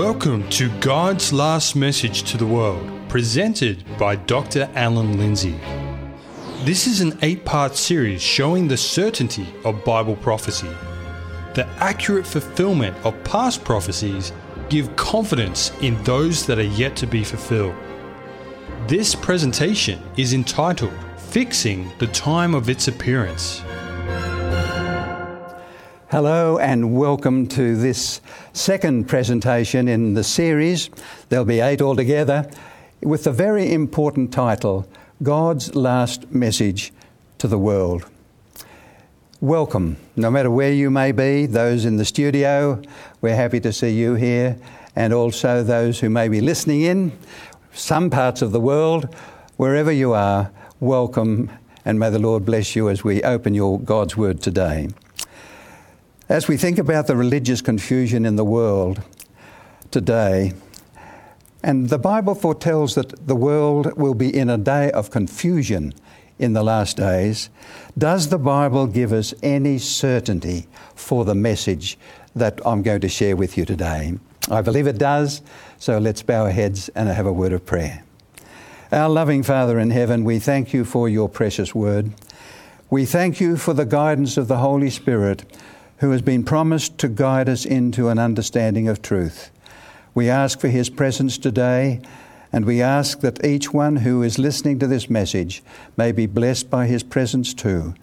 Welcome to God's Last Message to the World, presented by Dr. Alan Lindsay. This is an eight part series showing the certainty of Bible prophecy. The accurate fulfillment of past prophecies give confidence in those that are yet to be fulfilled. This presentation is entitled Fixing the Time of Its Appearance. Hello and welcome to this second presentation in the series. There'll be eight altogether, with the very important title God's Last Message to the World. Welcome, no matter where you may be, those in the studio, we're happy to see you here, and also those who may be listening in, some parts of the world, wherever you are, welcome, and may the Lord bless you as we open your God's Word today. As we think about the religious confusion in the world today, and the Bible foretells that the world will be in a day of confusion in the last days, does the Bible give us any certainty for the message that I'm going to share with you today? I believe it does, so let's bow our heads and have a word of prayer. Our loving Father in heaven, we thank you for your precious word. We thank you for the guidance of the Holy Spirit who has been promised to guide us into an understanding of truth. We ask for his presence today, and we ask that each one who is listening to this message may be blessed by his presence too.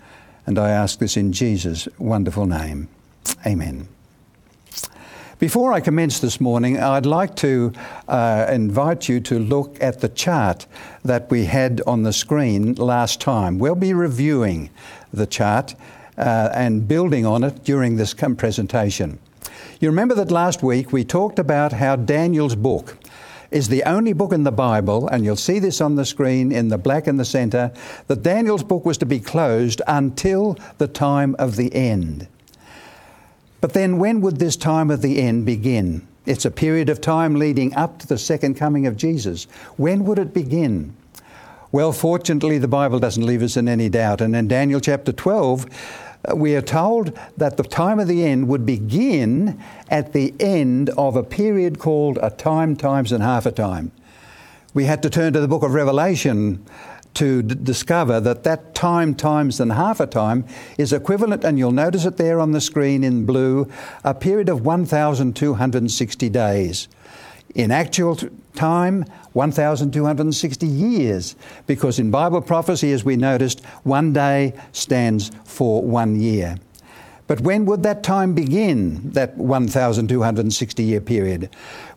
And I ask this in Jesus' wonderful name. Amen. Before I commence this morning, I'd like to uh, invite you to look at the chart that we had on the screen last time. We'll be reviewing the chart uh, and building on it during this presentation. You remember that last week we talked about how Daniel's book is the only book in the Bible, and you'll see this on the screen in the black in the center, that Daniel's book was to be closed until the time of the end. But then, when would this time of the end begin? It's a period of time leading up to the second coming of Jesus. When would it begin? Well, fortunately, the Bible doesn't leave us in any doubt. And in Daniel chapter 12, Uh, we are told that the time of the end would begin at the end of a period called a time, times, and half a time. We had to turn to the book of Revelation to d- discover that that time, times, and half a time is equivalent, and you'll notice it there on the screen in blue, a period of 1,260 days. In actual time, 1,260 years, because in Bible prophecy, as we noticed, one day stands for one year. But when would that time begin, that 1,260 year period?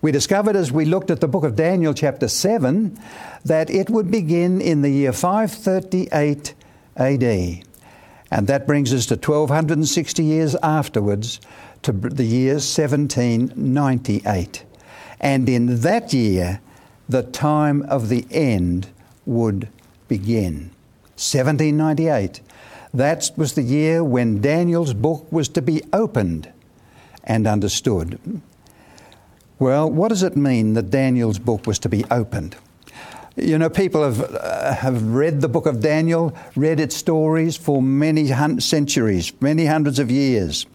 We discovered as we looked at the book of Daniel, chapter 7, that it would begin in the year 538 AD. And that brings us to 1,260 years afterwards to the year 1798. And in that year, the time of the end would begin. 1798. That was the year when Daniel's book was to be opened and understood. Well, what does it mean that Daniel's book was to be opened? You know, people have, uh, have read the book of Daniel, read its stories for many hun- centuries, many hundreds of years.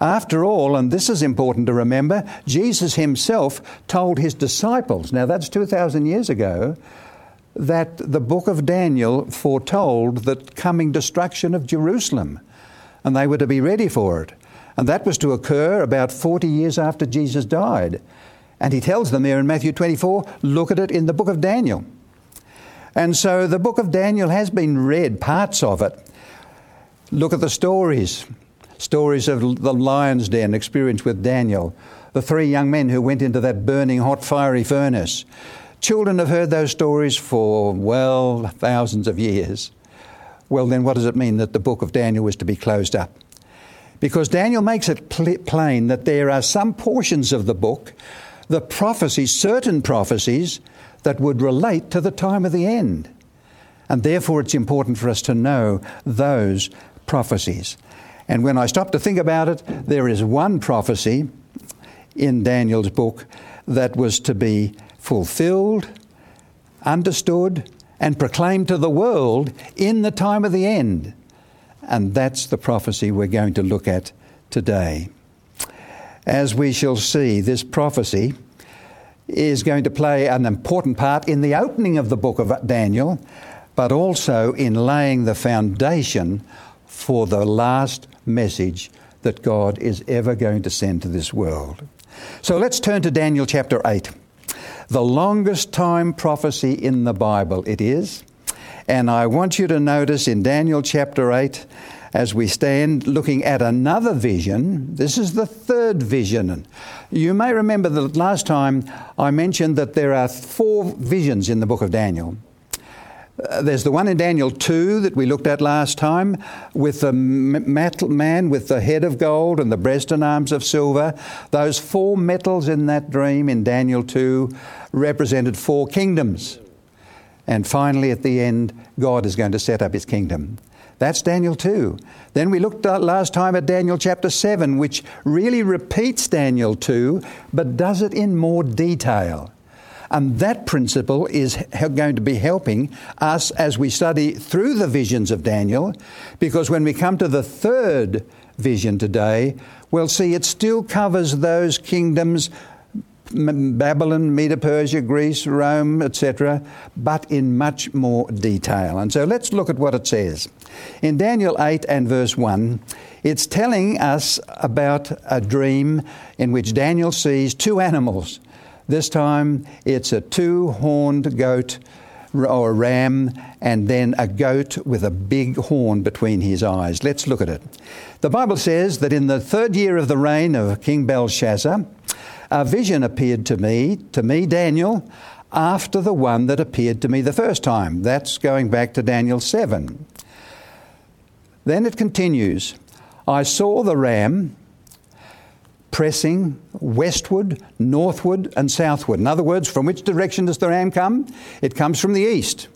After all, and this is important to remember, Jesus himself told his disciples, now that's 2,000 years ago, that the book of Daniel foretold the coming destruction of Jerusalem, and they were to be ready for it. And that was to occur about 40 years after Jesus died. And he tells them there in Matthew 24 look at it in the book of Daniel. And so the book of Daniel has been read, parts of it. Look at the stories stories of the lion's den experience with Daniel, the three young men who went into that burning hot fiery furnace. Children have heard those stories for, well, thousands of years. Well, then, what does it mean that the book of Daniel was to be closed up? Because Daniel makes it pl- plain that there are some portions of the book, the prophecies, certain prophecies, that would relate to the time of the end. And therefore, it's important for us to know those prophecies. And when I stop to think about it, there is one prophecy in Daniel's book that was to be fulfilled, understood, and proclaimed to the world in the time of the end. And that's the prophecy we're going to look at today. As we shall see, this prophecy is going to play an important part in the opening of the book of Daniel, but also in laying the foundation for the last message that God is ever going to send to this world. So let's turn to Daniel chapter 8. The longest time prophecy in the Bible it is. And I want you to notice in Daniel chapter 8, as we stand looking at another vision, this is the third vision. You may remember that last time I mentioned that there are four visions in the book of Daniel. Uh, there's the one in Daniel 2 that we looked at last time with the man with the head of gold and the breast and arms of silver. Those four metals in that dream in Daniel 2 represented four kingdoms. And finally, at the end, God is going to set up his kingdom. That's Daniel 2. Then we looked last time at Daniel chapter 7, which really repeats Daniel 2, but does it in more detail. And that principle is going to be helping us as we study through the visions of Daniel, because when we come to the third vision today, we'll see it still covers those kingdoms Babylon, Medo Persia, Greece, Rome, etc., but in much more detail. And so let's look at what it says. In Daniel 8 and verse 1, it's telling us about a dream in which Daniel sees two animals this time it's a two horned goat or ram, and then a goat with a big horn between his eyes. Let's look at it. The Bible says that in the third year of the reign of King Belshazzar, a vision appeared to me, to me, Daniel, after the one that appeared to me the first time. That's going back to Daniel 7. Then it continues I saw the ram pressing westward, northward, and southward. In other words, from which direction does the ram come? It comes from the east.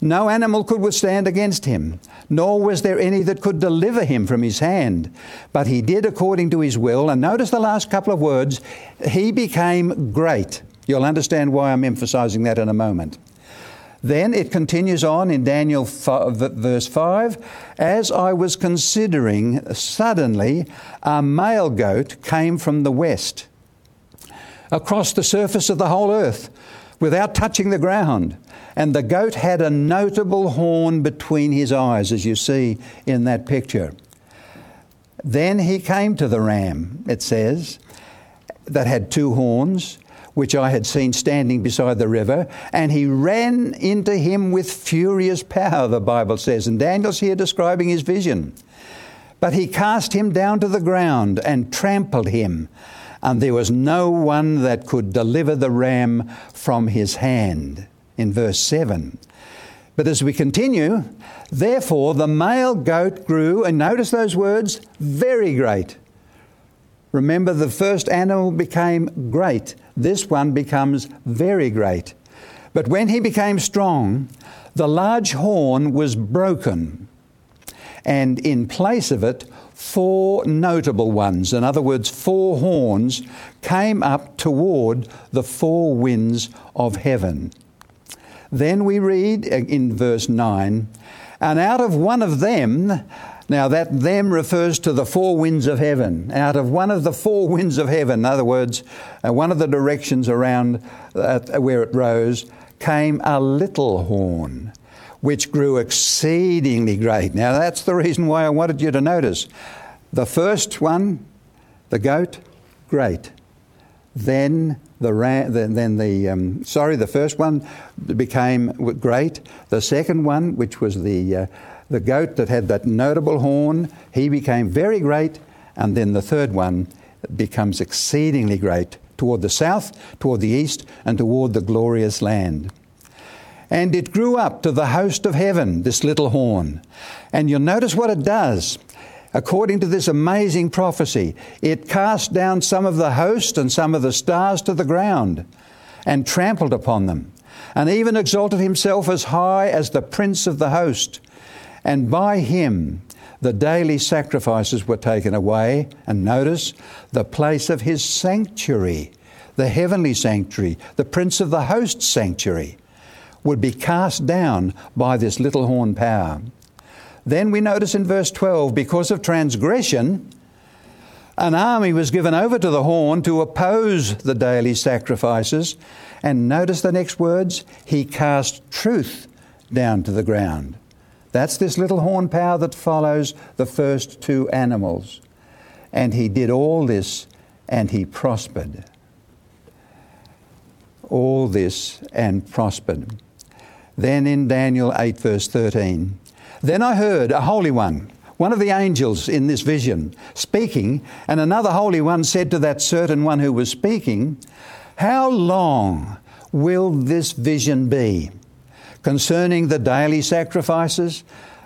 No animal could withstand against him, nor was there any that could deliver him from his hand. But he did according to his will. And notice the last couple of words he became great. You'll understand why I'm emphasizing that in a moment. Then it continues on in Daniel 5, verse 5 As I was considering, suddenly a male goat came from the west across the surface of the whole earth without touching the ground. And the goat had a notable horn between his eyes, as you see in that picture. Then he came to the ram, it says, that had two horns which I had seen standing beside the river, and he ran into him with furious power, the Bible says. And Daniel's here describing his vision. But he cast him down to the ground and trampled him, and there was no one that could deliver the ram from his hand. In verse 7. But as we continue, therefore the male goat grew, and notice those words, very great. Remember, the first animal became great. This one becomes very great. But when he became strong, the large horn was broken, and in place of it, four notable ones, in other words, four horns, came up toward the four winds of heaven. Then we read in verse 9, and out of one of them now, that them refers to the four winds of heaven. Out of one of the four winds of heaven, in other words, uh, one of the directions around uh, where it rose, came a little horn, which grew exceedingly great. Now, that's the reason why I wanted you to notice. The first one, the goat, great. Then the ra- then the um, sorry, the first one became great. The second one, which was the uh, the goat that had that notable horn, he became very great. And then the third one becomes exceedingly great toward the south, toward the east, and toward the glorious land. And it grew up to the host of heaven, this little horn. And you'll notice what it does. According to this amazing prophecy, it cast down some of the host and some of the stars to the ground and trampled upon them, and even exalted himself as high as the prince of the host and by him the daily sacrifices were taken away. And notice the place of his sanctuary, the heavenly sanctuary, the prince of the host sanctuary, would be cast down by this little horn power. Then we notice in verse 12, because of transgression, An army was given over to the horn to oppose the daily sacrifices. And notice the next words He cast truth down to the ground. That's this little horn power that follows the first two animals. And he did all this and he prospered. All this and prospered. Then in Daniel 8, verse 13, then I heard a holy one one of the angels in this vision speaking, and another holy one said to that certain one who was speaking, How long will this vision be concerning the daily sacrifices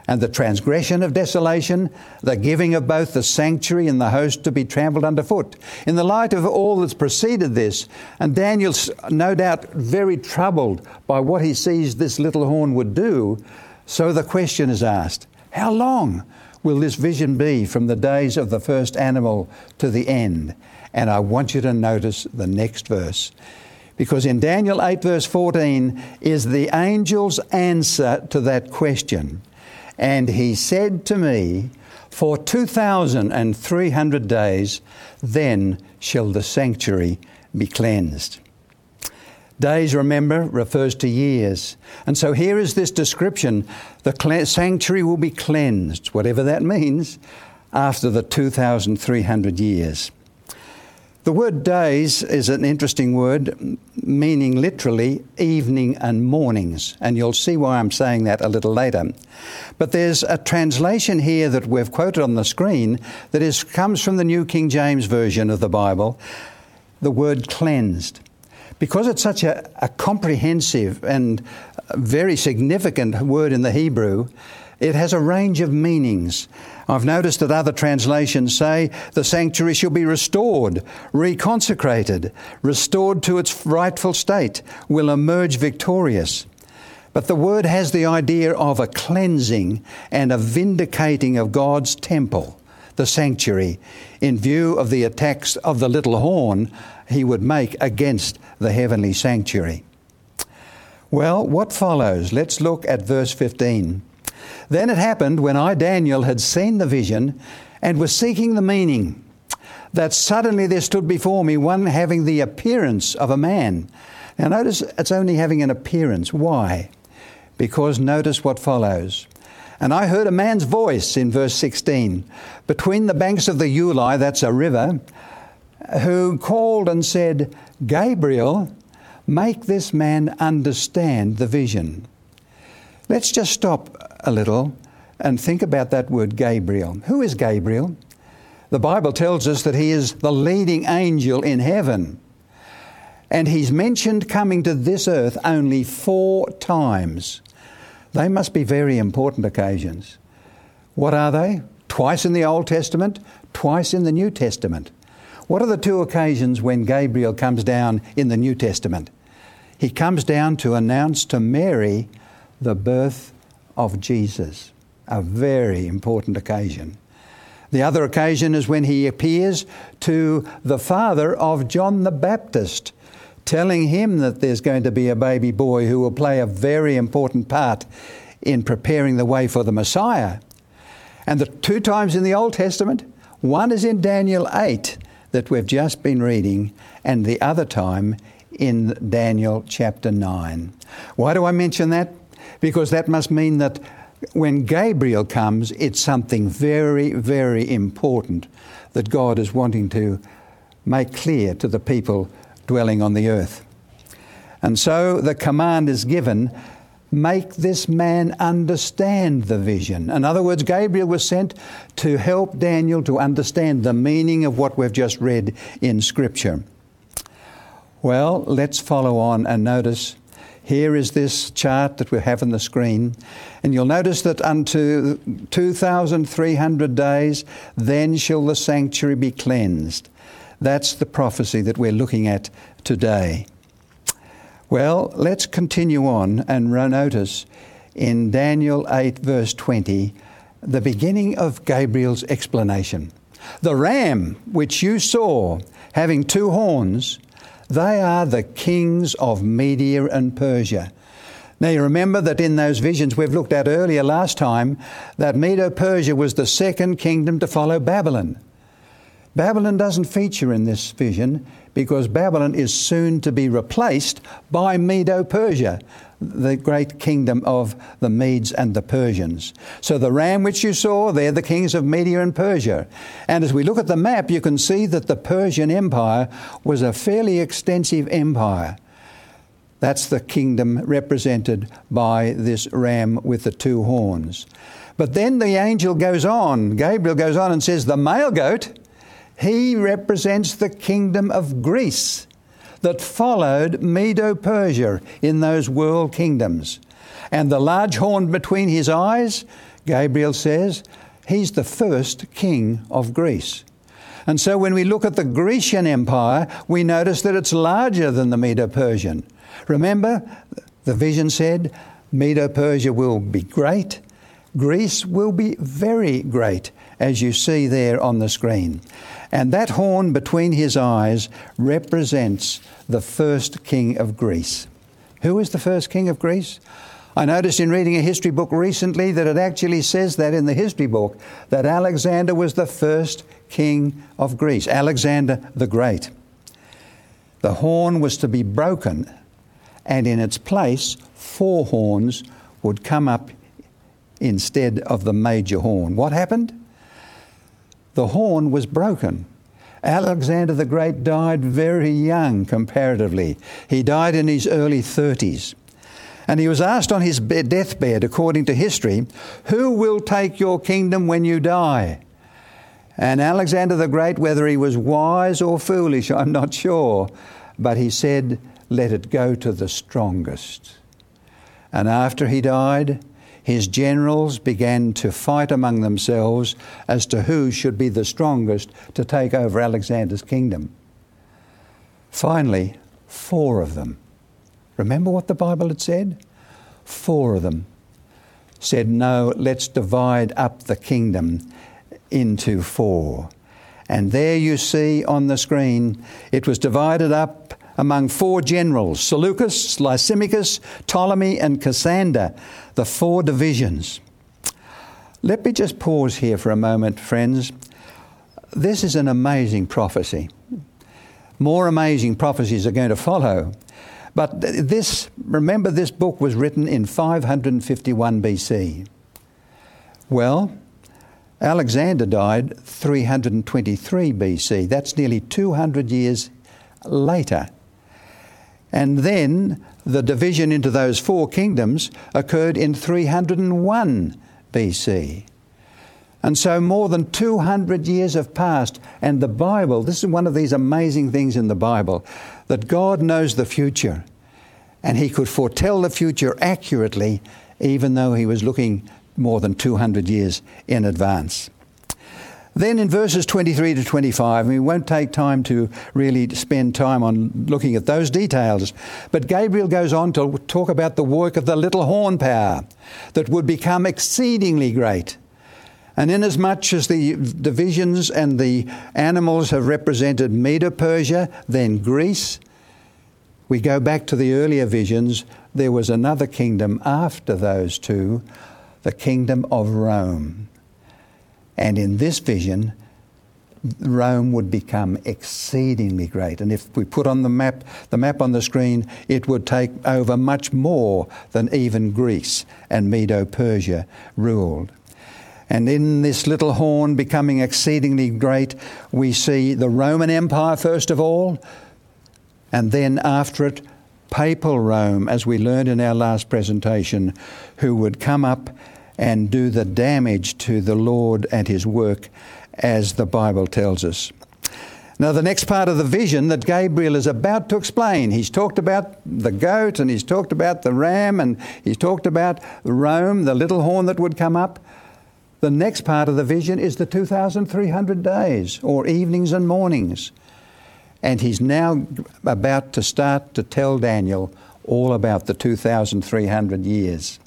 and the transgression of desolation, the giving of both the sanctuary and the host to be trampled underfoot. In the light of all that's preceded this, and Daniel's no doubt very troubled by what he sees this little horn would do, so the question is asked How long will this vision be from the days of the first animal to the end? And I want you to notice the next verse. Because in Daniel 8, verse 14, is the angel's answer to that question. And he said to me, For 2,300 days, then shall the sanctuary be cleansed. Days, remember, refers to years. And so here is this description the sanctuary will be cleansed, whatever that means, after the 2,300 years. The word days is an interesting word, meaning literally evening and mornings, and you'll see why I'm saying that a little later. But there's a translation here that we've quoted on the screen that is, comes from the New King James Version of the Bible, the word cleansed because it's such a, a comprehensive and very significant word in the Hebrew, it has a range of meanings. I've noticed that other translations say the sanctuary shall be restored, reconsecrated, restored to its rightful state, will emerge victorious. But the word has the idea of a cleansing and a vindicating of God's temple, the sanctuary, in view of the attacks of the little horn he would make against the heavenly sanctuary. Well, what follows? Let's look at verse 15. Then it happened when I, Daniel, had seen the vision and was seeking the meaning, that suddenly there stood before me one having the appearance of a man. Now, notice it's only having an appearance. Why? Because notice what follows. And I heard a man's voice in verse 16 between the banks of the Ulai, that's a river, who called and said, Gabriel, make this man understand the vision. Let's just stop a little and think about that word Gabriel. Who is Gabriel? The Bible tells us that he is the leading angel in heaven. And he's mentioned coming to this earth only four times. They must be very important occasions. What are they? Twice in the Old Testament, twice in the New Testament. What are the two occasions when Gabriel comes down in the New Testament? He comes down to announce to Mary the birth of Jesus, a very important occasion. The other occasion is when he appears to the father of John the Baptist, telling him that there's going to be a baby boy who will play a very important part in preparing the way for the Messiah. And the two times in the Old Testament, one is in Daniel 8 that we've just been reading, and the other time in Daniel chapter 9. Why do I mention that? Because that must mean that when Gabriel comes, it's something very, very important that God is wanting to make clear to the people dwelling on the earth. And so the command is given make this man understand the vision. In other words, Gabriel was sent to help Daniel to understand the meaning of what we've just read in Scripture. Well, let's follow on and notice. Here is this chart that we have on the screen, and you'll notice that unto 2,300 days, then shall the sanctuary be cleansed. That's the prophecy that we're looking at today. Well, let's continue on and notice in Daniel 8, verse 20, the beginning of Gabriel's explanation. The ram which you saw having two horns, they are the kings of Media and Persia. Now, you remember that in those visions we've looked at earlier last time, that Medo Persia was the second kingdom to follow Babylon. Babylon doesn't feature in this vision because Babylon is soon to be replaced by Medo Persia, the great kingdom of the Medes and the Persians. So the ram which you saw, they're the kings of Media and Persia. And as we look at the map, you can see that the Persian Empire was a fairly extensive empire. That's the kingdom represented by this ram with the two horns. But then the angel goes on, Gabriel goes on and says, The male goat he represents the kingdom of Greece that followed Medo Persia in those world kingdoms. And the large horn between his eyes, Gabriel says, he's the first king of Greece. And so when we look at the Grecian Empire, we notice that it's larger than the Medo Persian. Remember, the vision said Medo Persia will be great, Greece will be very great, as you see there on the screen. And that horn between his eyes represents the first king of Greece. Who is the first king of Greece? I noticed in reading a history book recently that it actually says that in the history book that Alexander was the first king of Greece, Alexander the Great. The horn was to be broken, and in its place, four horns would come up instead of the major horn. What happened? The horn was broken. Alexander the Great died very young comparatively. He died in his early 30s. And he was asked on his deathbed, according to history, Who will take your kingdom when you die? And Alexander the Great, whether he was wise or foolish, I'm not sure, but he said, Let it go to the strongest. And after he died, his generals began to fight among themselves as to who should be the strongest to take over Alexander's kingdom. Finally, four of them, remember what the Bible had said? Four of them said, No, let's divide up the kingdom into four. And there you see on the screen, it was divided up among four generals Seleucus, Lysimachus, Ptolemy, and Cassander, the four divisions. Let me just pause here for a moment, friends. This is an amazing prophecy. More amazing prophecies are going to follow. But this, remember, this book was written in 551 BC. Well, Alexander died 323 BC. That's nearly 200 years later. And then the division into those four kingdoms occurred in 301 BC. And so more than 200 years have passed, and the Bible, this is one of these amazing things in the Bible, that God knows the future, and He could foretell the future accurately, even though He was looking more than 200 years in advance. Then in verses 23 to 25, we won't take time to really spend time on looking at those details, but Gabriel goes on to talk about the work of the little horn power that would become exceedingly great. And inasmuch as the divisions and the animals have represented Medo Persia, then Greece, we go back to the earlier visions. There was another kingdom after those two, the kingdom of Rome. And in this vision, Rome would become exceedingly great. And if we put on the map, the map on the screen, it would take over much more than even Greece and Medo Persia ruled. And in this little horn becoming exceedingly great, we see the Roman Empire first of all, and then after it, Papal Rome, as we learned in our last presentation, who would come up and do the damage to the Lord and his work, as the Bible tells us. Now, the next part of the vision that Gabriel is about to explain, he's talked about the goat and he's talked about the ram and he's talked about Rome, the little horn that would come up. The next part of the vision is the 2,300 days or evenings and mornings. And he's now about to start to tell Daniel all about the 2,300 years.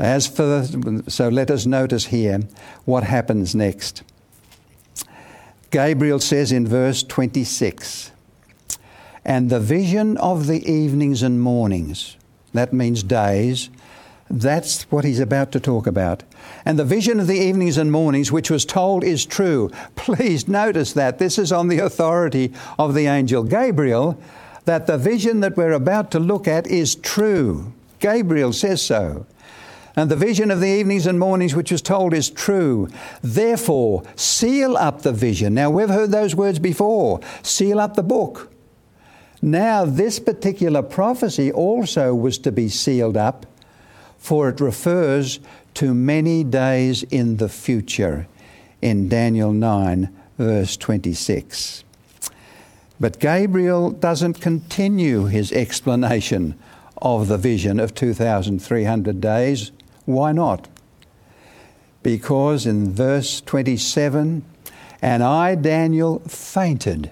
As for the, so let us notice here what happens next. Gabriel says in verse 26, and the vision of the evenings and mornings, that means days, That's what he's about to talk about. And the vision of the evenings and mornings, which was told, is true. Please notice that. This is on the authority of the angel Gabriel, that the vision that we're about to look at is true. Gabriel says so. And the vision of the evenings and mornings which was told is true. Therefore, seal up the vision. Now, we've heard those words before seal up the book. Now, this particular prophecy also was to be sealed up for it refers to many days in the future in Daniel 9, verse 26. But Gabriel doesn't continue his explanation of the vision of 2,300 days. Why not? Because in verse 27, and I, Daniel, fainted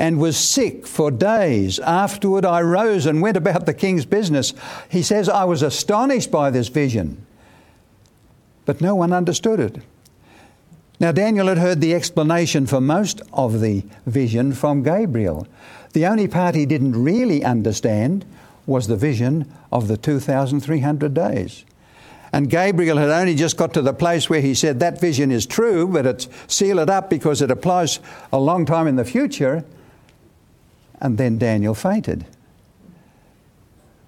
and was sick for days. Afterward, I rose and went about the king's business. He says, I was astonished by this vision, but no one understood it. Now, Daniel had heard the explanation for most of the vision from Gabriel. The only part he didn't really understand was the vision of the 2,300 days. And Gabriel had only just got to the place where he said, That vision is true, but it's seal it up because it applies a long time in the future. And then Daniel fainted.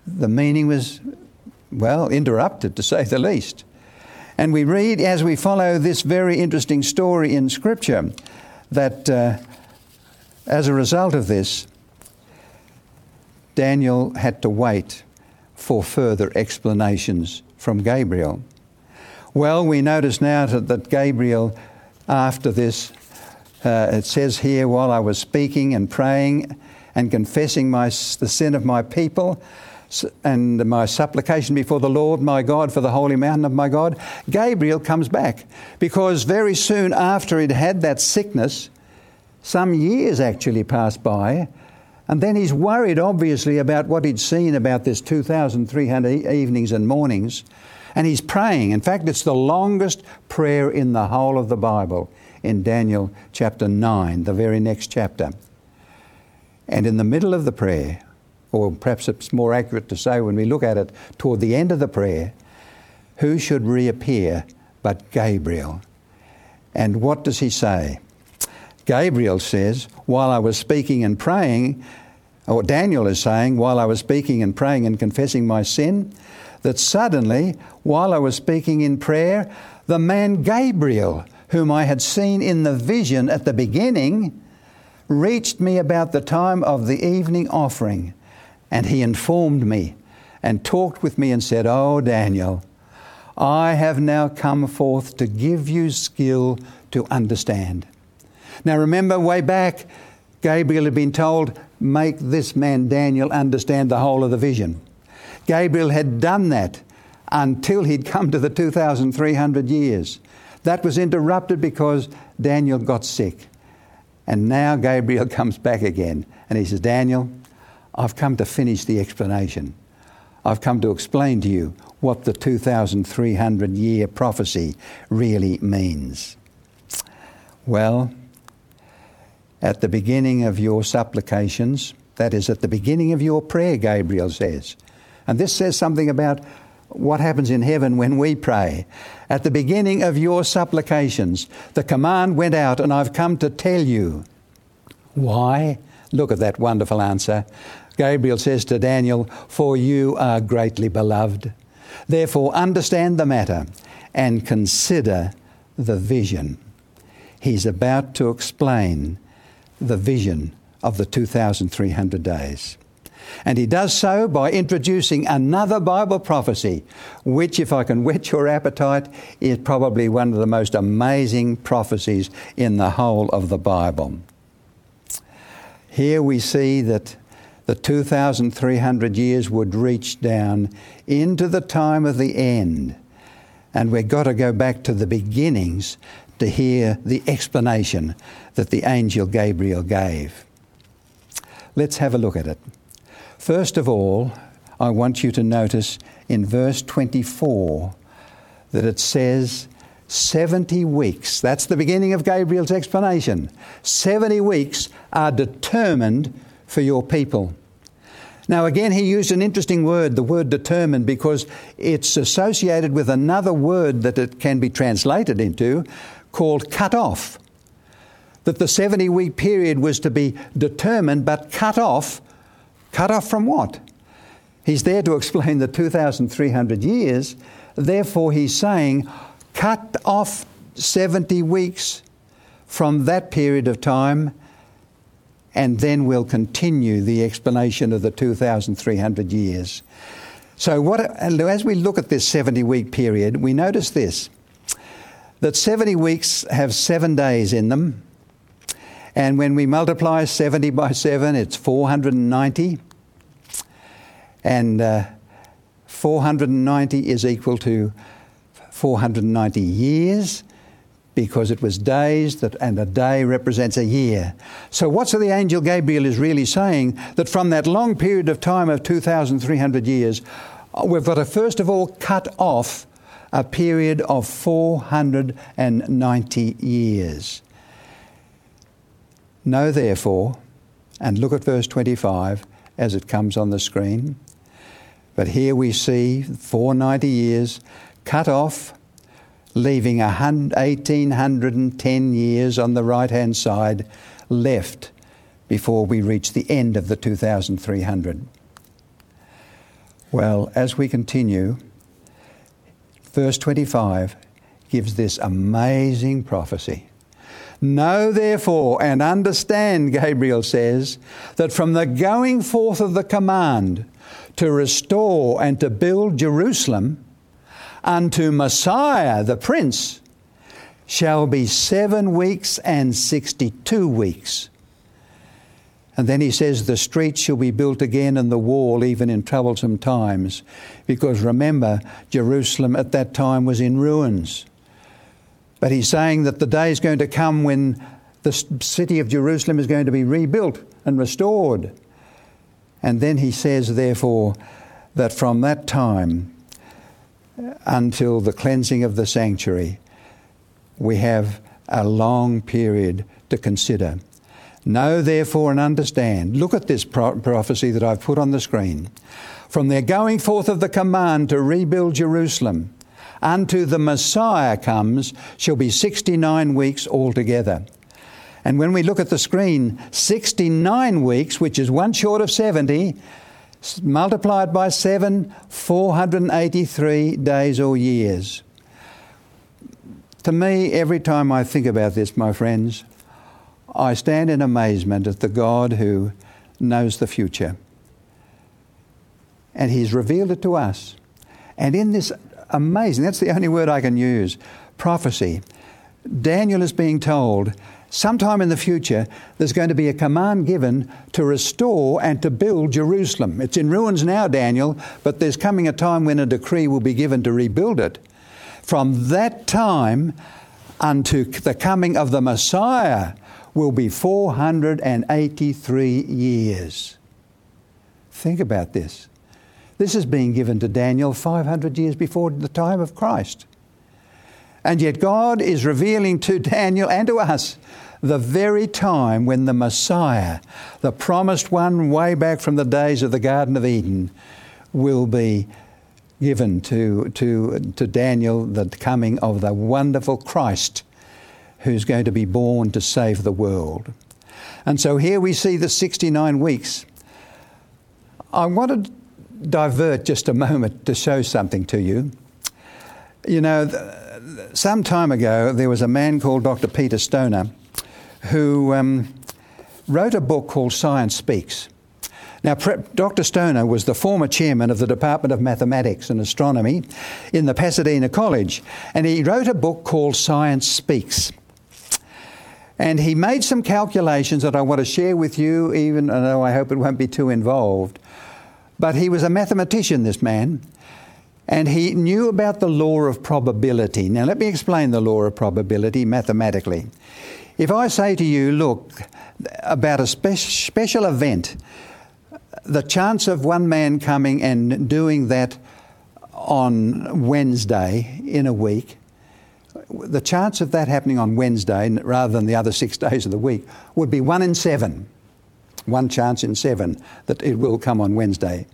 The meaning was, well, interrupted to say the least. And we read as we follow this very interesting story in Scripture that uh, as a result of this, Daniel had to wait for further explanations from Gabriel. Well, we notice now that Gabriel, after this, uh, it says here, while I was speaking and praying, and confessing my, the sin of my people and my supplication before the Lord my God for the holy mountain of my God, Gabriel comes back because very soon after he'd had that sickness, some years actually passed by, and then he's worried, obviously, about what he'd seen about this 2,300 evenings and mornings, and he's praying. In fact, it's the longest prayer in the whole of the Bible in Daniel chapter 9, the very next chapter. And in the middle of the prayer, or perhaps it's more accurate to say when we look at it toward the end of the prayer, who should reappear but Gabriel? And what does he say? Gabriel says, While I was speaking and praying, or Daniel is saying, While I was speaking and praying and confessing my sin, that suddenly, while I was speaking in prayer, the man Gabriel, whom I had seen in the vision at the beginning, reached me about the time of the evening offering, and he informed me and talked with me and said, Oh, Daniel, I have now come forth to give you skill to understand. Now, remember, way back, Gabriel had been told, Make this man Daniel understand the whole of the vision. Gabriel had done that until he'd come to the 2,300 years. That was interrupted because Daniel got sick. And now Gabriel comes back again and he says, Daniel, I've come to finish the explanation. I've come to explain to you what the 2,300 year prophecy really means. Well, at the beginning of your supplications, that is, at the beginning of your prayer, Gabriel says, and this says something about what happens in heaven when we pray. At the beginning of your supplications, the command went out, and I've come to tell you. Why? Look at that wonderful answer. Gabriel says to Daniel, For you are greatly beloved. Therefore, understand the matter and consider the vision. He's about to explain the vision of the 2,300 days. And he does so by introducing another Bible prophecy, which, if I can whet your appetite, is probably one of the most amazing prophecies in the whole of the Bible. Here we see that the 2,300 years would reach down into the time of the end. And we've got to go back to the beginnings to hear the explanation that the angel Gabriel gave. Let's have a look at it. First of all, I want you to notice in verse 24 that it says 70 weeks. That's the beginning of Gabriel's explanation. 70 weeks are determined for your people. Now, again, he used an interesting word, the word determined, because it's associated with another word that it can be translated into called cut off. That the 70 week period was to be determined but cut off. Cut off from what? He's there to explain the 2,300 years. Therefore, he's saying, cut off 70 weeks from that period of time and then we'll continue the explanation of the 2,300 years. So, what, as we look at this 70 week period, we notice this that 70 weeks have seven days in them. And when we multiply 70 by 7, it's 490. And uh, 490 is equal to 490 years because it was days that, and a day represents a year. So, what's the angel Gabriel is really saying? That from that long period of time of 2,300 years, we've got to first of all cut off a period of 490 years. Know therefore, and look at verse 25 as it comes on the screen. But here we see 490 years cut off leaving 1810 years on the right hand side left before we reach the end of the 2300. Well, as we continue, verse 25 gives this amazing prophecy. Know therefore and understand, Gabriel says, that from the going forth of the command to restore and to build Jerusalem, unto Messiah the Prince shall be seven weeks and sixty two weeks. And then he says, The streets shall be built again and the wall even in troublesome times. Because remember, Jerusalem at that time was in ruins. But he's saying that the day is going to come when the city of Jerusalem is going to be rebuilt and restored. And then he says, therefore, that from that time uh, until the cleansing of the sanctuary, we have a long period to consider. Know therefore and understand. Look at this pro- prophecy that I've put on the screen. From their going forth of the command to rebuild Jerusalem unto the Messiah comes shall be 69 weeks altogether. And when we look at the screen, 69 weeks, which is one short of 70, multiplied by 7, 483 days or years. To me, every time I think about this, my friends, I stand in amazement at the God who knows the future. And He's revealed it to us. And in this amazing, that's the only word I can use, prophecy, Daniel is being told sometime in the future, there's going to be a command given to restore and to build Jerusalem. It's in ruins now, Daniel, but there's coming a time when a decree will be given to rebuild it. From that time unto the coming of the Messiah will be 483 years. Think about this. This is being given to Daniel 500 years before the time of Christ. And yet, God is revealing to Daniel and to us the very time when the Messiah, the promised one way back from the days of the Garden of Eden, will be given to, to, to Daniel, the coming of the wonderful Christ who's going to be born to save the world. And so here we see the 69 weeks. I want to divert just a moment to show something to you. You know, some time ago, there was a man called Dr. Peter Stoner who um, wrote a book called Science Speaks. Now, Dr. Stoner was the former chairman of the Department of Mathematics and Astronomy in the Pasadena College, and he wrote a book called Science Speaks. And he made some calculations that I want to share with you, even though I hope it won't be too involved. But he was a mathematician, this man, and he knew about the law of probability. Now, let me explain the law of probability mathematically. If I say to you, look, about a spe- special event, the chance of one man coming and doing that on Wednesday in a week, the chance of that happening on Wednesday rather than the other six days of the week would be one in seven. One chance in seven that it will come on Wednesday.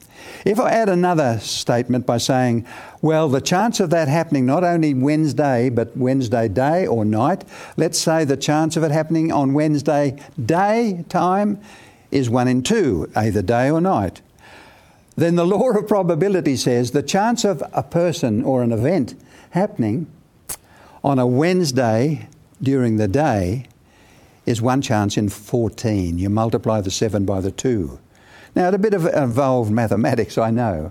If I add another statement by saying, well, the chance of that happening not only Wednesday, but Wednesday day or night, let's say the chance of it happening on Wednesday day time is one in two, either day or night. Then the law of probability says the chance of a person or an event happening on a Wednesday during the day is one chance in 14. You multiply the 7 by the 2. Now, it's a bit of involved mathematics, I know.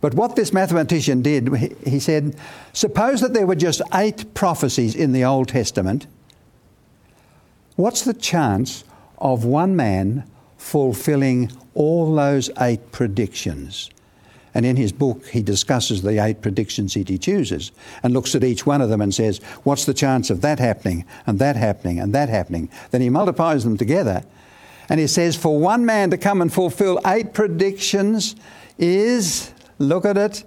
But what this mathematician did, he said, suppose that there were just eight prophecies in the Old Testament. What's the chance of one man fulfilling all those eight predictions? And in his book, he discusses the eight predictions he chooses and looks at each one of them and says, What's the chance of that happening, and that happening, and that happening? Then he multiplies them together. And he says, For one man to come and fulfill eight predictions is, look at it,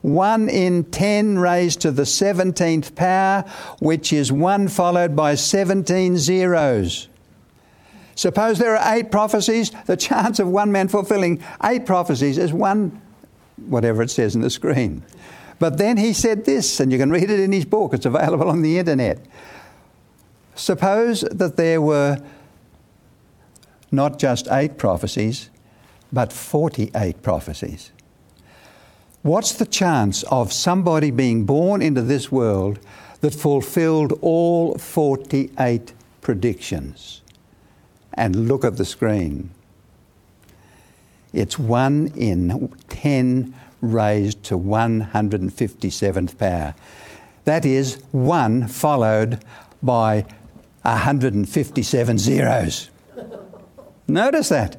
1 in 10 raised to the 17th power, which is 1 followed by 17 zeros. Suppose there are eight prophecies, the chance of one man fulfilling eight prophecies is 1 whatever it says in the screen. But then he said this, and you can read it in his book, it's available on the internet. Suppose that there were not just eight prophecies, but 48 prophecies. What's the chance of somebody being born into this world that fulfilled all 48 predictions? And look at the screen. It's 1 in 10 raised to 157th power. That is 1 followed by 157 zeros. Notice that.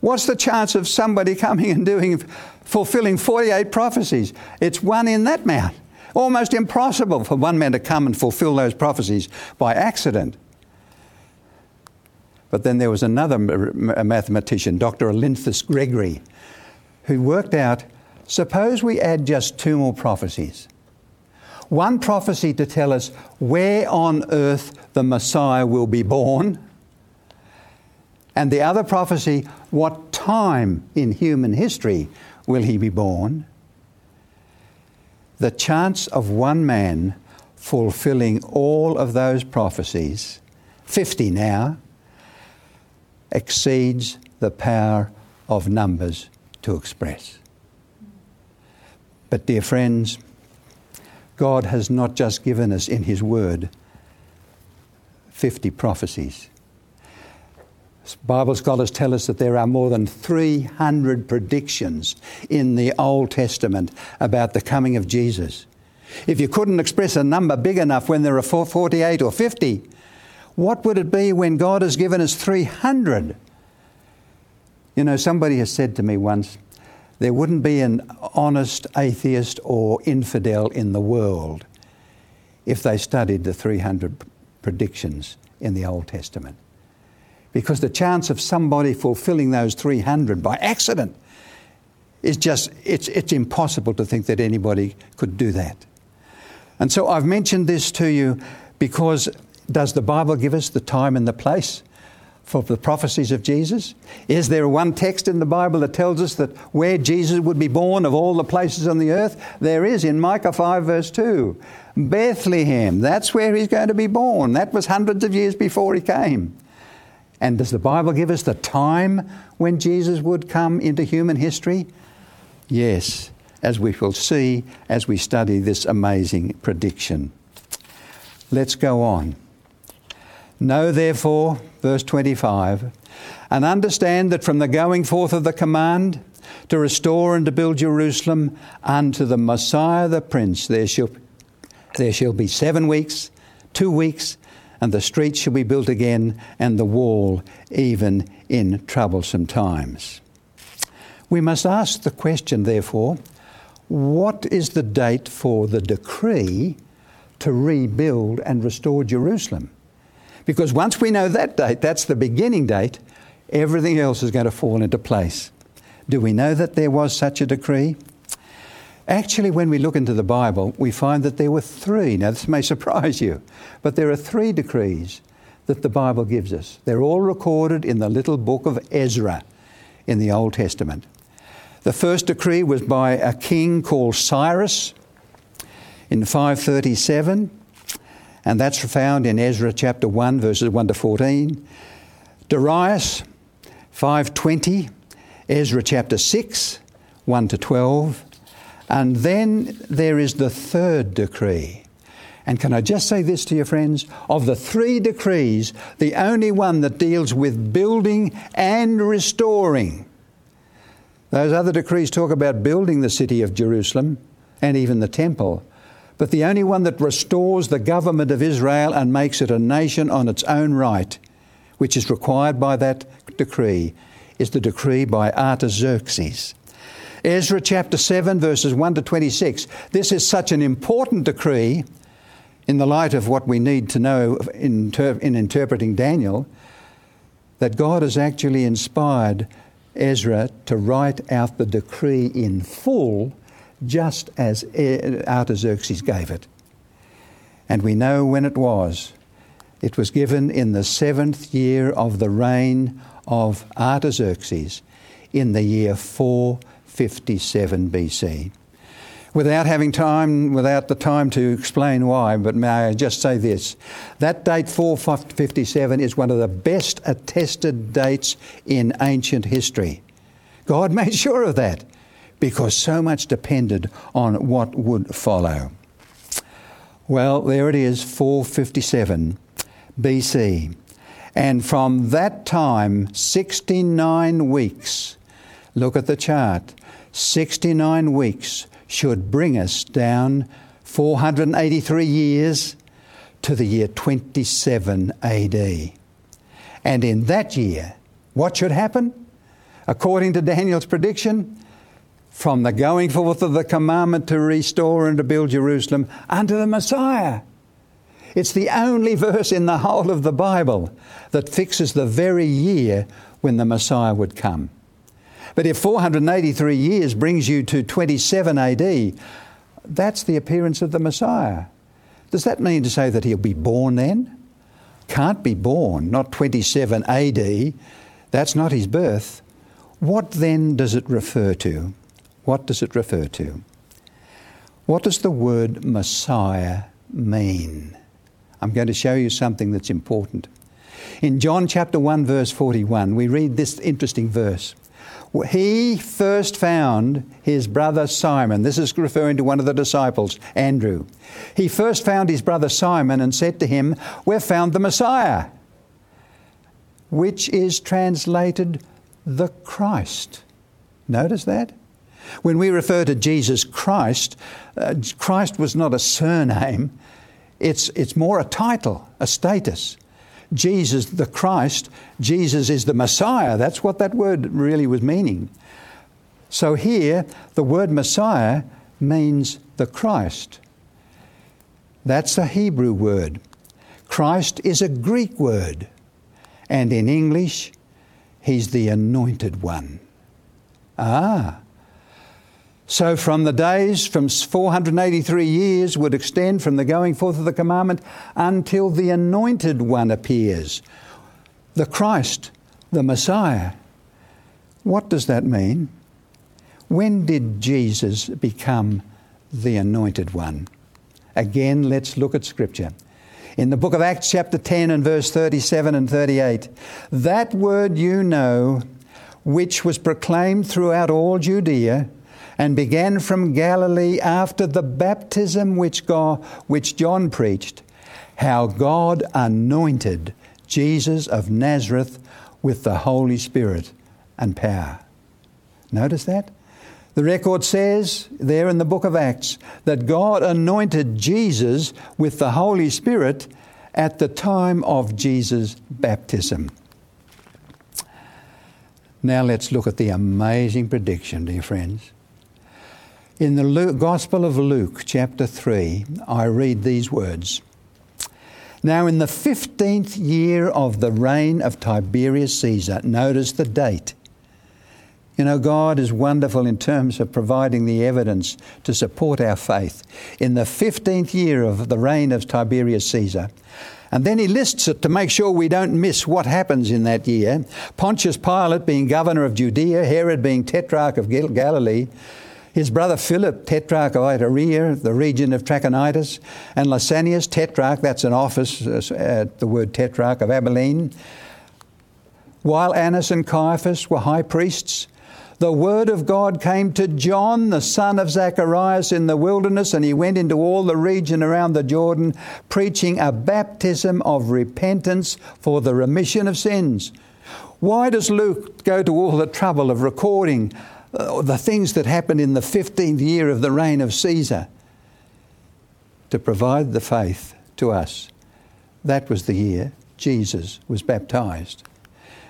What's the chance of somebody coming and doing, fulfilling 48 prophecies? It's one in that amount. Almost impossible for one man to come and fulfill those prophecies by accident. But then there was another mathematician, Dr. Olinthus Gregory, who worked out suppose we add just two more prophecies. One prophecy to tell us where on earth the Messiah will be born, and the other prophecy, what time in human history will he be born? The chance of one man fulfilling all of those prophecies, 50 now, exceeds the power of numbers to express. But, dear friends, God has not just given us in His Word 50 prophecies. Bible scholars tell us that there are more than 300 predictions in the Old Testament about the coming of Jesus. If you couldn't express a number big enough when there are 48 or 50, what would it be when God has given us 300? You know, somebody has said to me once, there wouldn't be an honest atheist or infidel in the world if they studied the 300 predictions in the Old Testament. Because the chance of somebody fulfilling those 300 by accident is just, it's, it's impossible to think that anybody could do that. And so I've mentioned this to you because does the Bible give us the time and the place for the prophecies of Jesus? Is there one text in the Bible that tells us that where Jesus would be born of all the places on the earth? There is in Micah 5, verse 2. Bethlehem, that's where he's going to be born. That was hundreds of years before he came. And does the Bible give us the time when Jesus would come into human history? Yes, as we will see as we study this amazing prediction. Let's go on. Know therefore, verse 25, and understand that from the going forth of the command to restore and to build Jerusalem unto the Messiah the Prince, there shall, there shall be seven weeks, two weeks, and the streets shall be built again, and the wall even in troublesome times. We must ask the question, therefore, what is the date for the decree to rebuild and restore Jerusalem? Because once we know that date, that's the beginning date, everything else is going to fall into place. Do we know that there was such a decree? Actually, when we look into the Bible, we find that there were three. Now, this may surprise you, but there are three decrees that the Bible gives us. They're all recorded in the little book of Ezra in the Old Testament. The first decree was by a king called Cyrus in 537, and that's found in Ezra chapter 1, verses 1 to 14. Darius, 520, Ezra chapter 6, 1 to 12. And then there is the third decree. And can I just say this to your friends? Of the three decrees, the only one that deals with building and restoring. Those other decrees talk about building the city of Jerusalem and even the temple. But the only one that restores the government of Israel and makes it a nation on its own right, which is required by that decree, is the decree by Artaxerxes. Ezra chapter 7, verses 1 to 26. This is such an important decree in the light of what we need to know in, in interpreting Daniel that God has actually inspired Ezra to write out the decree in full just as eh, Artaxerxes gave it. And we know when it was. It was given in the seventh year of the reign of Artaxerxes in the year 457 BC. Without having time, without the time to explain why, but may I just say this that date 457 is one of the best attested dates in ancient history. God made sure of that because so much depended on what would follow. Well, there it is, 457 BC. And from that time, 69 weeks, look at the chart, 69 weeks should bring us down 483 years to the year 27 AD. And in that year, what should happen? According to Daniel's prediction, from the going forth of the commandment to restore and to build Jerusalem unto the Messiah. It's the only verse in the whole of the Bible that fixes the very year when the Messiah would come. But if 483 years brings you to 27 AD, that's the appearance of the Messiah. Does that mean to say that he'll be born then? Can't be born, not 27 AD. That's not his birth. What then does it refer to? What does it refer to? What does the word Messiah mean? I'm going to show you something that's important. In John chapter 1, verse 41, we read this interesting verse. He first found his brother Simon. This is referring to one of the disciples, Andrew. He first found his brother Simon and said to him, We've found the Messiah, which is translated the Christ. Notice that? When we refer to Jesus Christ, uh, Christ was not a surname, it's, it's more a title, a status. Jesus the Christ, Jesus is the Messiah. That's what that word really was meaning. So here, the word Messiah means the Christ. That's a Hebrew word. Christ is a Greek word. And in English, he's the anointed one. Ah, so, from the days from 483 years would extend from the going forth of the commandment until the anointed one appears, the Christ, the Messiah. What does that mean? When did Jesus become the anointed one? Again, let's look at Scripture. In the book of Acts, chapter 10, and verse 37 and 38, that word you know, which was proclaimed throughout all Judea and began from Galilee after the baptism which, God, which John preached, how God anointed Jesus of Nazareth with the Holy Spirit and power. Notice that? The record says there in the book of Acts that God anointed Jesus with the Holy Spirit at the time of Jesus' baptism. Now let's look at the amazing prediction, dear friends. In the Luke, Gospel of Luke, chapter 3, I read these words. Now, in the 15th year of the reign of Tiberius Caesar, notice the date. You know, God is wonderful in terms of providing the evidence to support our faith. In the 15th year of the reign of Tiberius Caesar, And then he lists it to make sure we don't miss what happens in that year. Pontius Pilate being governor of Judea, Herod being tetrarch of Galilee, his brother Philip, tetrarch of Iturea, the region of Trachonitis, and Lysanias, tetrarch, that's an office, uh, the word tetrarch of Abilene. While Annas and Caiaphas were high priests, the word of God came to John, the son of Zacharias, in the wilderness, and he went into all the region around the Jordan, preaching a baptism of repentance for the remission of sins. Why does Luke go to all the trouble of recording uh, the things that happened in the 15th year of the reign of Caesar? To provide the faith to us. That was the year Jesus was baptized.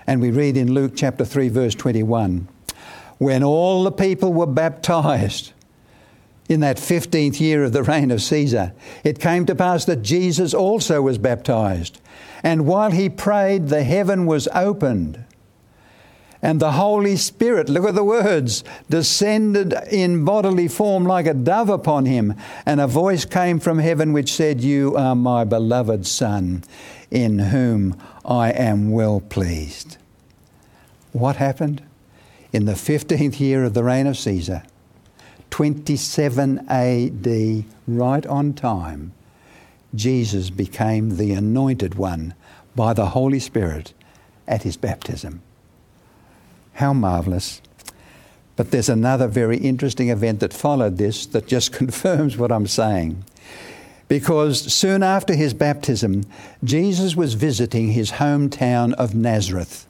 And we read in Luke chapter 3, verse 21 when all the people were baptized in that 15th year of the reign of Caesar, it came to pass that Jesus also was baptized. And while he prayed, the heaven was opened. And the Holy Spirit, look at the words, descended in bodily form like a dove upon him. And a voice came from heaven which said, You are my beloved Son, in whom I am well pleased. What happened? in the 15th year of the reign of Caesar, 27 AD, right on time, Jesus became the anointed one by the Holy Spirit at his baptism. How marvellous. But there's another very interesting event that followed this that just confirms what I'm saying. Because soon after his baptism, Jesus was visiting his hometown of Nazareth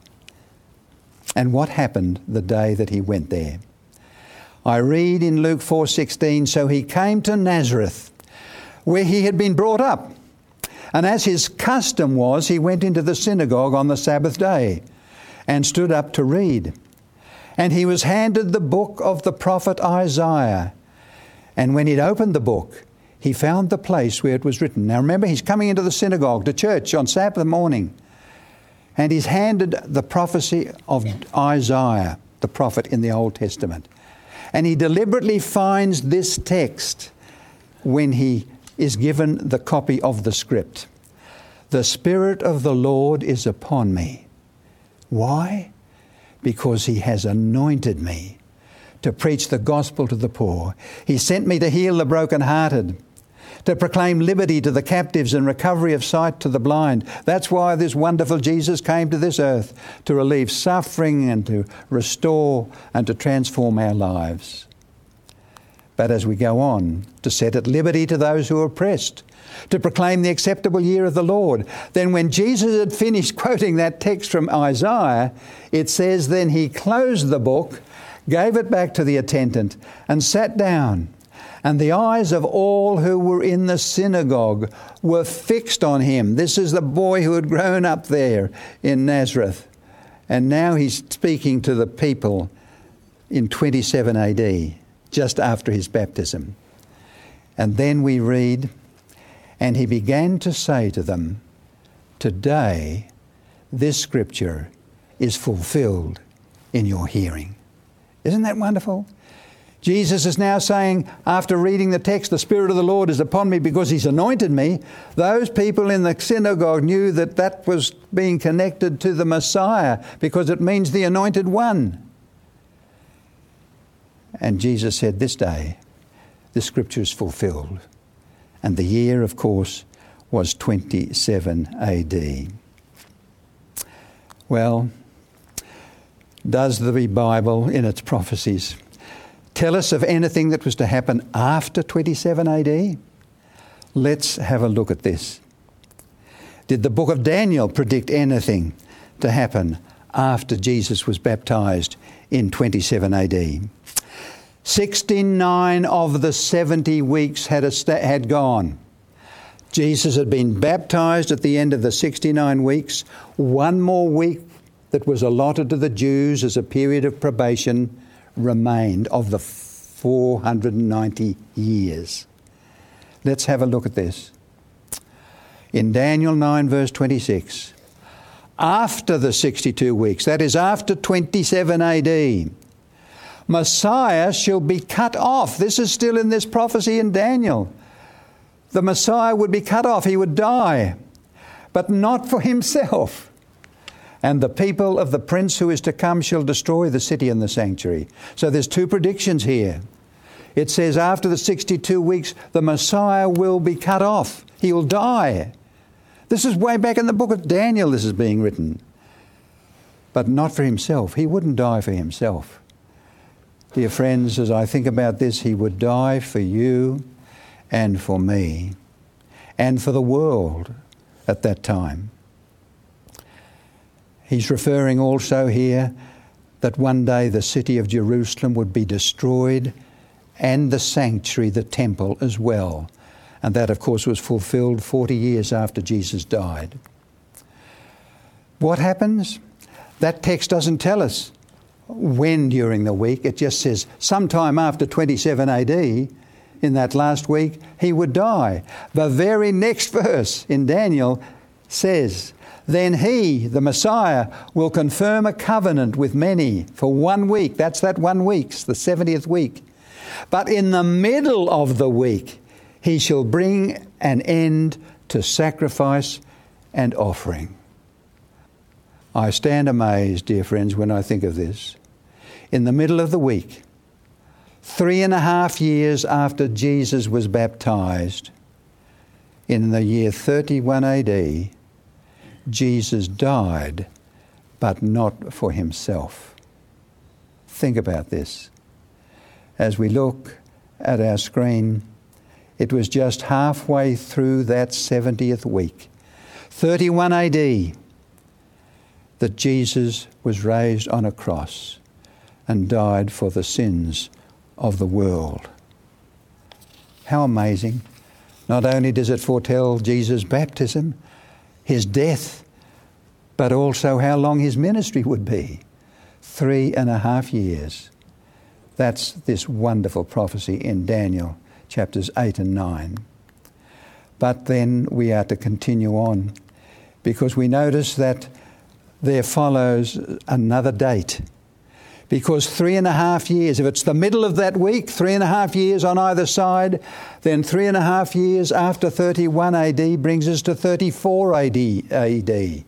and what happened the day that he went there. I read in Luke 4:16 so he came to Nazareth where he had been brought up and as his custom was he went into the synagogue on the Sabbath day and stood up to read and he was handed the book of the prophet Isaiah and when he'd opened the book he found the place where it was written now remember he's coming into the synagogue to church on Sabbath morning and he's handed the prophecy of Isaiah, the prophet in the Old Testament. And he deliberately finds this text when he is given the copy of the script. The Spirit of the Lord is upon me. Why? Because he has anointed me to preach the gospel to the poor. He sent me to heal the brokenhearted to proclaim liberty to the captives and recovery of sight to the blind. That's why this wonderful Jesus came to this earth to relieve suffering and to restore and to transform our lives. But as we go on, to set at liberty to those who are oppressed, to proclaim the acceptable year of the Lord. Then, when Jesus had finished quoting that text from Isaiah, it says, Then he closed the book, gave it back to the attendant, and sat down and the eyes of all who were in the synagogue were fixed on him. This is the boy who had grown up there in Nazareth. And now he's speaking to the people in 27 AD, just after his baptism. And then we read, and he began to say to them, Today this scripture is fulfilled in your hearing. Isn't that wonderful? Jesus is now saying, after reading the text, the Spirit of the Lord is upon me because He's anointed me. Those people in the synagogue knew that that was being connected to the Messiah because it means the anointed one. And Jesus said, This day, the scripture is fulfilled. And the year, of course, was 27 AD. Well, does the Bible, in its prophecies, tell us of anything that was to happen after 27 AD? Let's have a look at this. Did the book of Daniel predict anything to happen after Jesus was baptized in 27 AD? 69 of the 70 weeks had, had gone. Jesus had been baptized at the end of the 69 weeks. One more week that was allotted to the Jews as a period of probation remained of the 490 years. Let's have a look at this. In Daniel 9, verse 26, after the 62 weeks, that is after 27 AD, Messiah shall be cut off. This is still in this prophecy in Daniel. The Messiah would be cut off, he would die. but not for himself. And the people of the prince who is to come shall destroy the city and the sanctuary. So there's two predictions here. It says after the 62 weeks, the Messiah will be cut off, he will die. This is way back in the book of Daniel, this is being written. But not for himself. He wouldn't die for himself. Dear friends, as I think about this, he would die for you and for me and for the world at that time. He's referring also here that one day the city of Jerusalem would be destroyed and the sanctuary, the temple, as well. And that, of course, was fulfilled 40 years after Jesus died. What happens? That text doesn't tell us when during the week. It just says sometime after 27 AD, in that last week, he would die. The very next verse in Daniel says, Then he, the Messiah, will confirm a covenant with many for one week. That's that one week, the 70th week. But in the middle of the week, he shall bring an end to sacrifice and offering. I stand amazed, dear friends, when I think of this. In the middle of the week, three and a half years after Jesus was baptized, in the year 31 AD, Jesus died, but not for himself. Think about this. As we look at our screen, it was just halfway through that 70th week, 31 AD, that Jesus was raised on a cross and died for the sins of the world. How amazing! Not only does it foretell Jesus' baptism, his death, but also how long his ministry would be three and a half years. That's this wonderful prophecy in Daniel chapters 8 and 9. But then we are to continue on because we notice that there follows another date because three and a half years, if it's the middle of that week, three and a half years on either side, then three and a half years after 31 AD brings us to 34 AD. AD.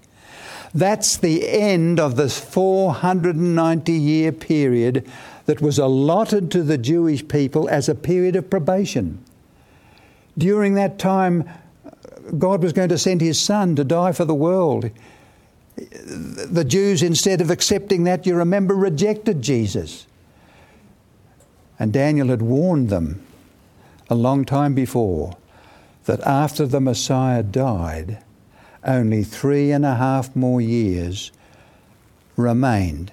That's the end of this 490 year period that was allotted to the Jewish people as a period of probation. During that time, God was going to send his son to die for the world the Jews, instead of accepting that, you remember, rejected Jesus. And Daniel had warned them a long time before that after the Messiah died, only three and a half more years remained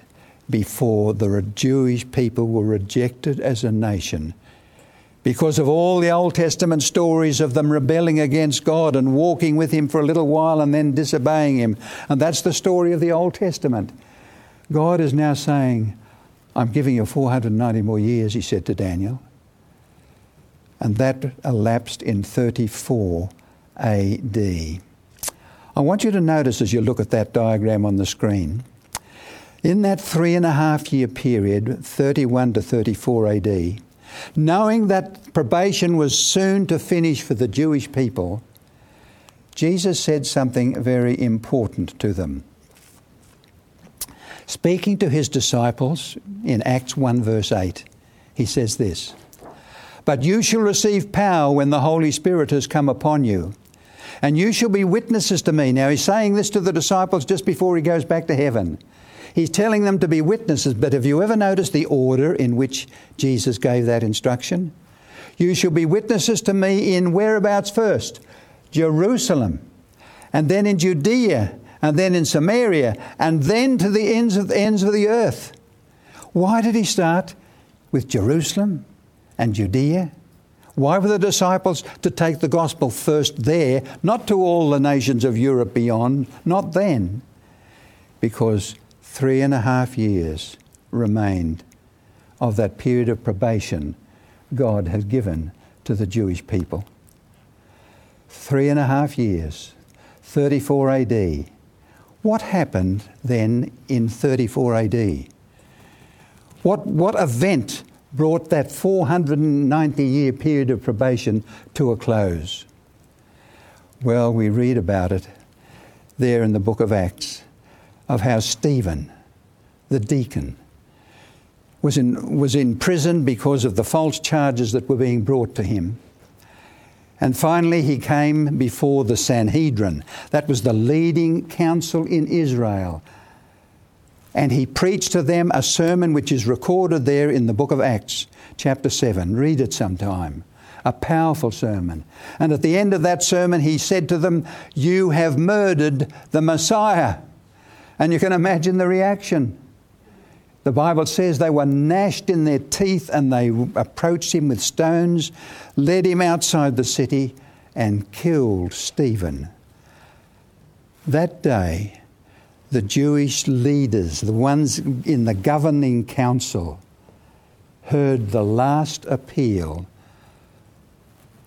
before the Jewish people were rejected as a nation because of all the Old Testament stories of them rebelling against God and walking with Him for a little while and then disobeying Him. And that's the story of the Old Testament. God is now saying, I'm giving you 490 more years, He said to Daniel. And that elapsed in 34 AD. I want you to notice as you look at that diagram on the screen, in that three and a half year period, 31 to 34 AD, Knowing that probation was soon to finish for the Jewish people, Jesus said something very important to them. Speaking to his disciples in Acts 1, verse 8, he says this But you shall receive power when the Holy Spirit has come upon you, and you shall be witnesses to me. Now, he's saying this to the disciples just before he goes back to heaven. He's telling them to be witnesses, but have you ever noticed the order in which Jesus gave that instruction? You shall be witnesses to me in whereabouts first? Jerusalem, and then in Judea, and then in Samaria, and then to the ends of the ends of the earth. Why did he start with Jerusalem and Judea? Why were the disciples to take the gospel first there, not to all the nations of Europe beyond, not then? Because three and a half years remained of that period of probation God had given to the Jewish people. Three and a half years, 34 AD. What happened then in 34 AD? What, what event brought that 490 year period of probation to a close? Well, we read about it there in the book of Acts of how Stephen, the deacon, was in, was in prison because of the false charges that were being brought to him. And finally, he came before the Sanhedrin. That was the leading council in Israel. And he preached to them a sermon which is recorded there in the book of Acts, chapter 7. Read it sometime. A powerful sermon. And at the end of that sermon, he said to them, You have murdered the Messiah. And you can imagine the reaction. The Bible says they were gnashed in their teeth and they approached him with stones, led him outside the city, and killed Stephen. That day, the Jewish leaders, the ones in the governing council, heard the last appeal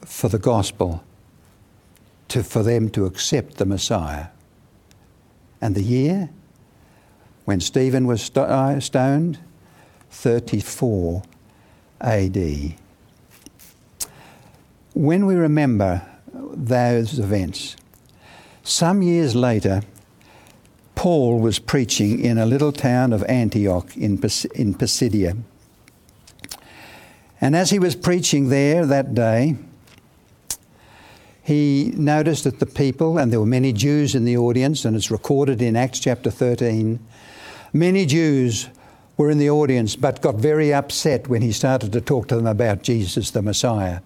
for the gospel to, for them to accept the Messiah. And the year? When Stephen was uh, stoned, 34 AD. When we remember those events, some years later, Paul was preaching in a little town of Antioch in, in Pisidia. And as he was preaching there that day, he noticed that the people, and there were many Jews in the audience, and it's recorded in Acts chapter 13, Many Jews were in the audience but got very upset when he started to talk to them about Jesus the Messiah.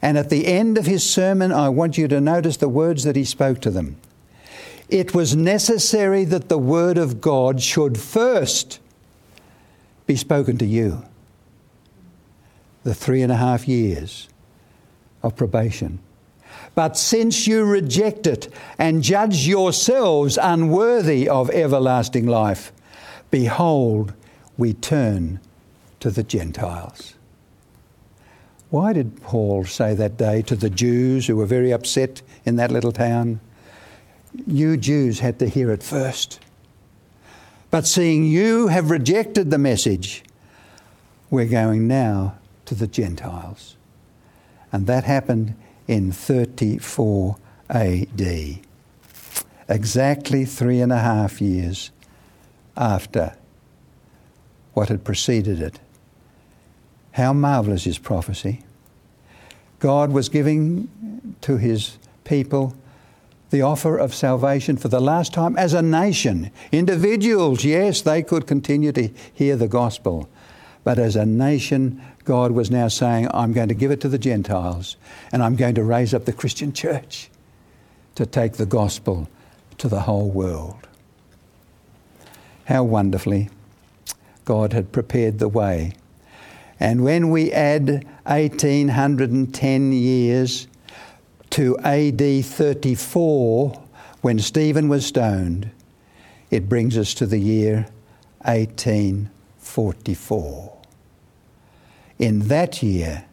And at the end of his sermon, I want you to notice the words that he spoke to them. It was necessary that the word of God should first be spoken to you. The three and a half years of probation. But since you reject it and judge yourselves unworthy of everlasting life, Behold, we turn to the Gentiles. Why did Paul say that day to the Jews who were very upset in that little town? You Jews had to hear it first. But seeing you have rejected the message, we're going now to the Gentiles. And that happened in 34 AD. Exactly three and a half years after what had preceded it. How marvelous is prophecy! God was giving to his people the offer of salvation for the last time as a nation. Individuals, yes, they could continue to hear the gospel. But as a nation, God was now saying, I'm going to give it to the Gentiles and I'm going to raise up the Christian church to take the gospel to the whole world how wonderfully God had prepared the way. And when we add 1810 years to AD 34, when Stephen was stoned, it brings us to the year 1844. In that year,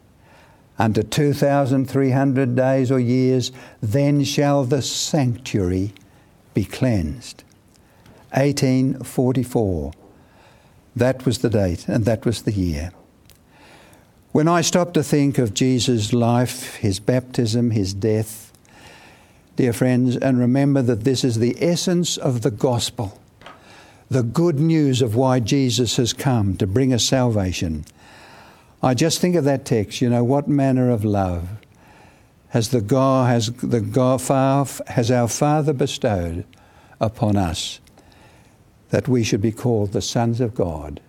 under 2,300 days or years, then shall the sanctuary be cleansed. 1844. That was the date and that was the year. When I stop to think of Jesus' life, his baptism, his death, dear friends, and remember that this is the essence of the gospel, the good news of why Jesus has come to bring us salvation. I just think of that text, you know, what manner of love has the God has the God has our Father bestowed upon us that we should be called the sons of God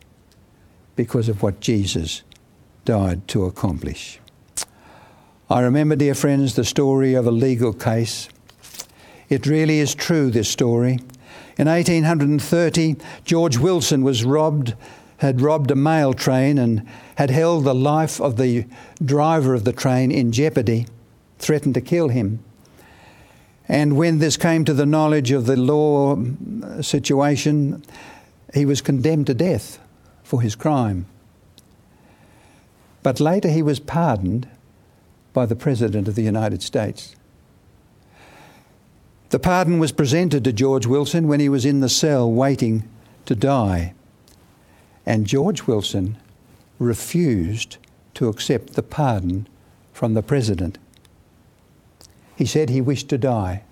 because of what Jesus died to accomplish. I remember, dear friends, the story of a legal case. It really is true, this story. In 1830, George Wilson was robbed, had robbed a mail train and had held the life of the driver of the train in jeopardy, threatened to kill him. And when this came to the knowledge of the law situation, he was condemned to death for his crime. But later he was pardoned by the President of the United States. The pardon was presented to George Wilson when he was in the cell waiting to die. And George Wilson refused to accept the pardon from the President. He said he wished to die.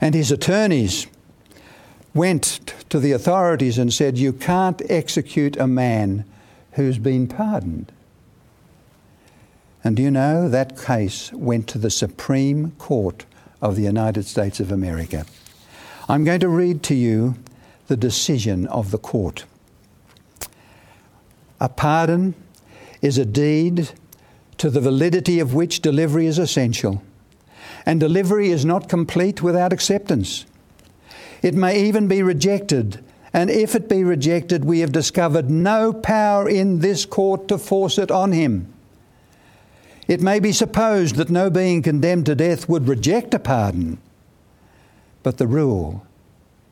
And his attorneys went to the authorities and said, You can't execute a man who's been pardoned. And do you know that case went to the Supreme Court of the United States of America? I'm going to read to you the decision of the court. A pardon is a deed to the validity of which delivery is essential, and delivery is not complete without acceptance. It may even be rejected, and if it be rejected, we have discovered no power in this court to force it on him. It may be supposed that no being condemned to death would reject a pardon, but the rule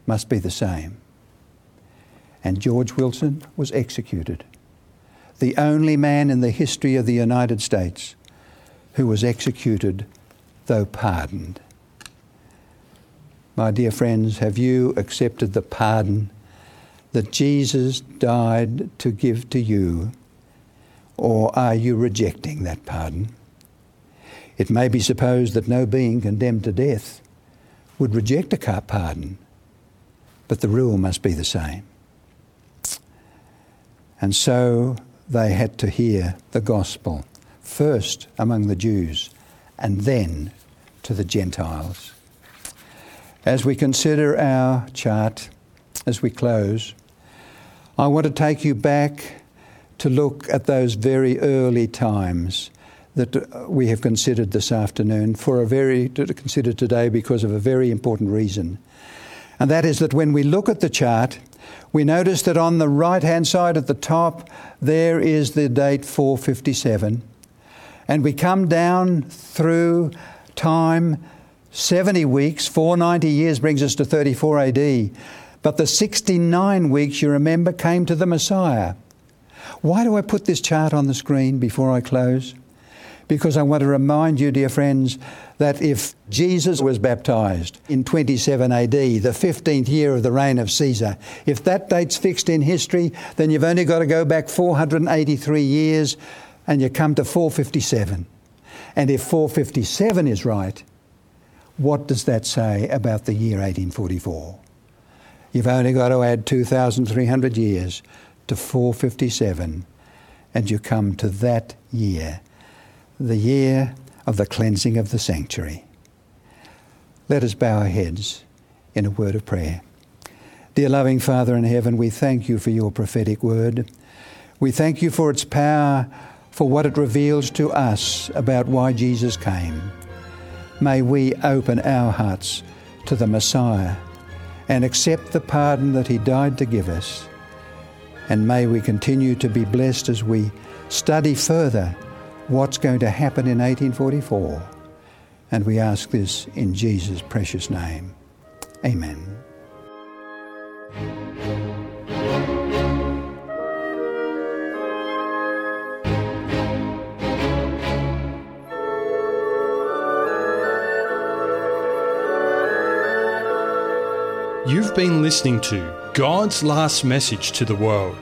must be the same. And George Wilson was executed, the only man in the history of the United States who was executed though pardoned. My dear friends, have you accepted the pardon that Jesus died to give to you, or are you rejecting that pardon? It may be supposed that no being condemned to death would reject a pardon, but the rule must be the same. And so they had to hear the gospel, first among the Jews, and then to the Gentiles. As we consider our chart, as we close, I want to take you back to look at those very early times that uh, we have considered this afternoon for a very to consider today because of a very important reason. And that is that when we look at the chart, we notice that on the right hand side at the top there is the date 457. And we come down through time 70 weeks, 490 years brings us to 34 AD. But the 69 weeks, you remember, came to the Messiah. Why do I put this chart on the screen before I close? Because I want to remind you, dear friends, that if Jesus was baptized in 27 AD, the 15th year of the reign of Caesar, if that date's fixed in history, then you've only got to go back 483 years and you come to 457. And if 457 is right, what does that say about the year 1844? You've only got to add 2,300 years to 457, and you come to that year, the year of the cleansing of the sanctuary. Let us bow our heads in a word of prayer. Dear loving Father in heaven, we thank you for your prophetic word. We thank you for its power, for what it reveals to us about why Jesus came may we open our hearts to the Messiah and accept the pardon that He died to give us. And may we continue to be blessed as we study further what's going to happen in 1844. And we ask this in Jesus' precious name. Amen. You've been listening to God's Last Message to the World,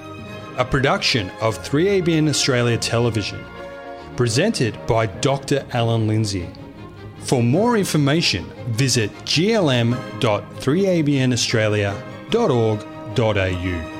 a production of 3ABN Australia Television, presented by Dr. Alan Lindsay. For more information, visit glm.3abnaustralia.org.au.